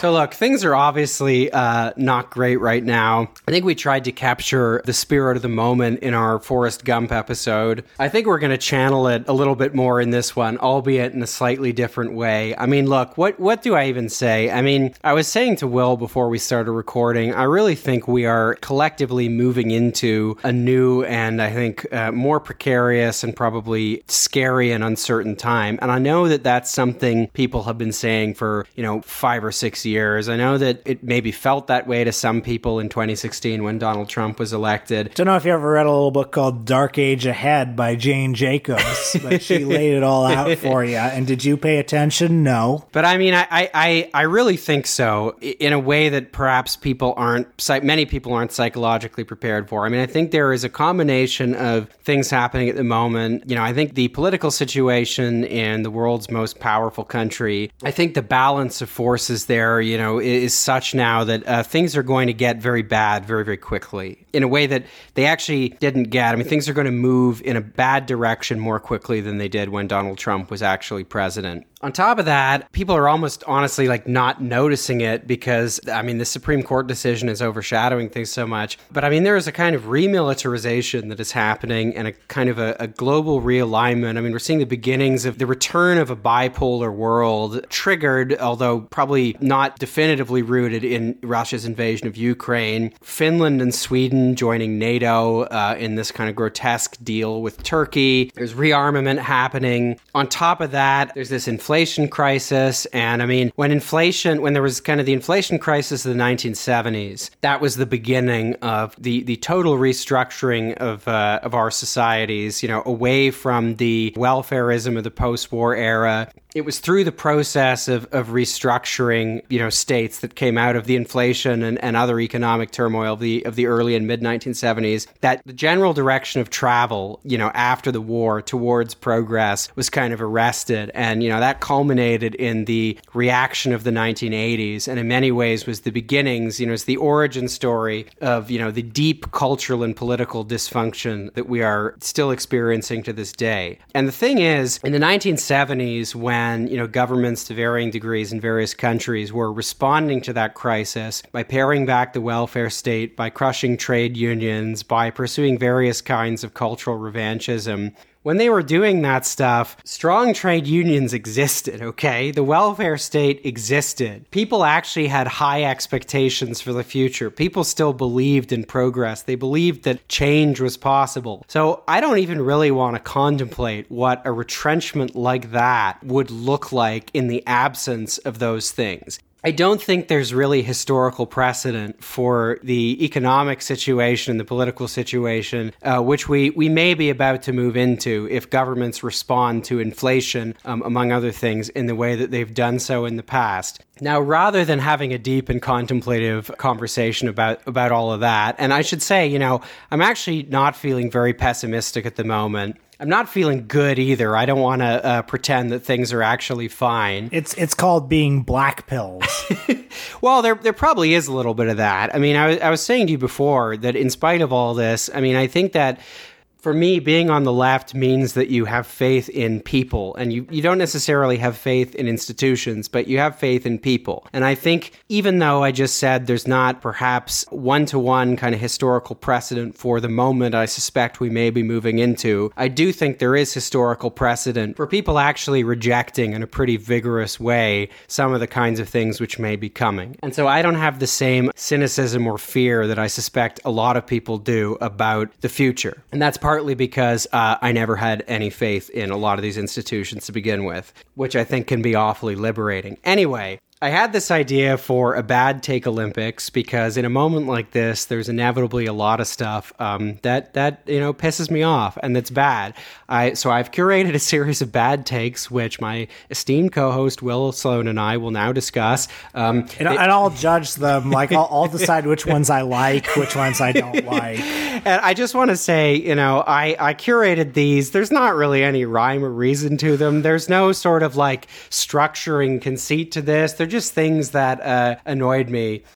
So, look, things are obviously uh, not great right now. I think we tried to capture the spirit of the moment in our Forrest Gump episode. I think we're going to channel it a little bit more in this one, albeit in a slightly different way. I mean, look, what what do I even say? I mean, I was saying to Will before we started recording, I really think we are collectively moving into a new and I think uh, more precarious and probably scary and uncertain time. And I know that that's something people have been saying for you know five or six years. I know that it maybe felt that way to some people in 2016 when Donald Trump was elected. Don't know if you ever read a little book called Dark Age Ahead by Jane Jacobs, but she laid it all out for you. And did you pay attention? No. But I mean, I, I, I really think so in a way that perhaps people aren't, many people aren't psychologically prepared for. I mean, I think there is a combination of things happening at the moment. You know, I think the political situation in the world's most powerful country, I think the balance of forces there, you know, is such now that uh, things are going to get very bad very, very quickly in a way that they actually didn't get. I mean, things are going to move in a bad direction more quickly than they did when Donald Trump was actually president. On top of that, people are almost honestly like not noticing it because, I mean, the Supreme Court decision is overshadowing things so much. But I mean, there is a kind of remilitarization that is happening and a kind of a, a global realignment. I mean, we're seeing the beginnings of the return of a bipolar world, triggered, although probably not definitively rooted in Russia's invasion of Ukraine. Finland and Sweden joining NATO uh, in this kind of grotesque deal with Turkey. There's rearmament happening. On top of that, there's this inflation inflation crisis. And I mean, when inflation, when there was kind of the inflation crisis of the 1970s, that was the beginning of the, the total restructuring of, uh, of our societies, you know, away from the welfareism of the post war era it was through the process of, of restructuring, you know, states that came out of the inflation and, and other economic turmoil of the of the early and mid 1970s that the general direction of travel, you know, after the war towards progress was kind of arrested, and you know that culminated in the reaction of the 1980s, and in many ways was the beginnings, you know, it's the origin story of you know the deep cultural and political dysfunction that we are still experiencing to this day. And the thing is, in the 1970s, when you know governments to varying degrees in various countries were responding to that crisis by paring back the welfare state, by crushing trade unions, by pursuing various kinds of cultural revanchism when they were doing that stuff, strong trade unions existed, okay? The welfare state existed. People actually had high expectations for the future. People still believed in progress. They believed that change was possible. So I don't even really want to contemplate what a retrenchment like that would look like in the absence of those things. I don't think there's really historical precedent for the economic situation the political situation, uh, which we, we may be about to move into if governments respond to inflation, um, among other things, in the way that they've done so in the past. Now, rather than having a deep and contemplative conversation about, about all of that, and I should say, you know, I'm actually not feeling very pessimistic at the moment. I'm not feeling good either. I don't want to uh, pretend that things are actually fine. It's it's called being black pills. well, there there probably is a little bit of that. I mean, I, I was saying to you before that in spite of all this, I mean, I think that for me, being on the left means that you have faith in people and you, you don't necessarily have faith in institutions, but you have faith in people. And I think even though I just said there's not perhaps one to one kind of historical precedent for the moment I suspect we may be moving into, I do think there is historical precedent for people actually rejecting in a pretty vigorous way some of the kinds of things which may be coming. And so I don't have the same cynicism or fear that I suspect a lot of people do about the future. And that's part partly because uh, I never had any faith in a lot of these institutions to begin with, which I think can be awfully liberating. Anyway, I had this idea for a bad take Olympics because in a moment like this, there's inevitably a lot of stuff um, that that you know pisses me off and that's bad. I so I've curated a series of bad takes, which my esteemed co-host Will Sloan and I will now discuss. Um, and, it, and, I'll judge them. Like I'll, I'll decide which ones I like, which ones I don't like. And I just want to say, you know, I I curated these. There's not really any rhyme or reason to them. There's no sort of like structuring conceit to this. They're just things that uh, annoyed me.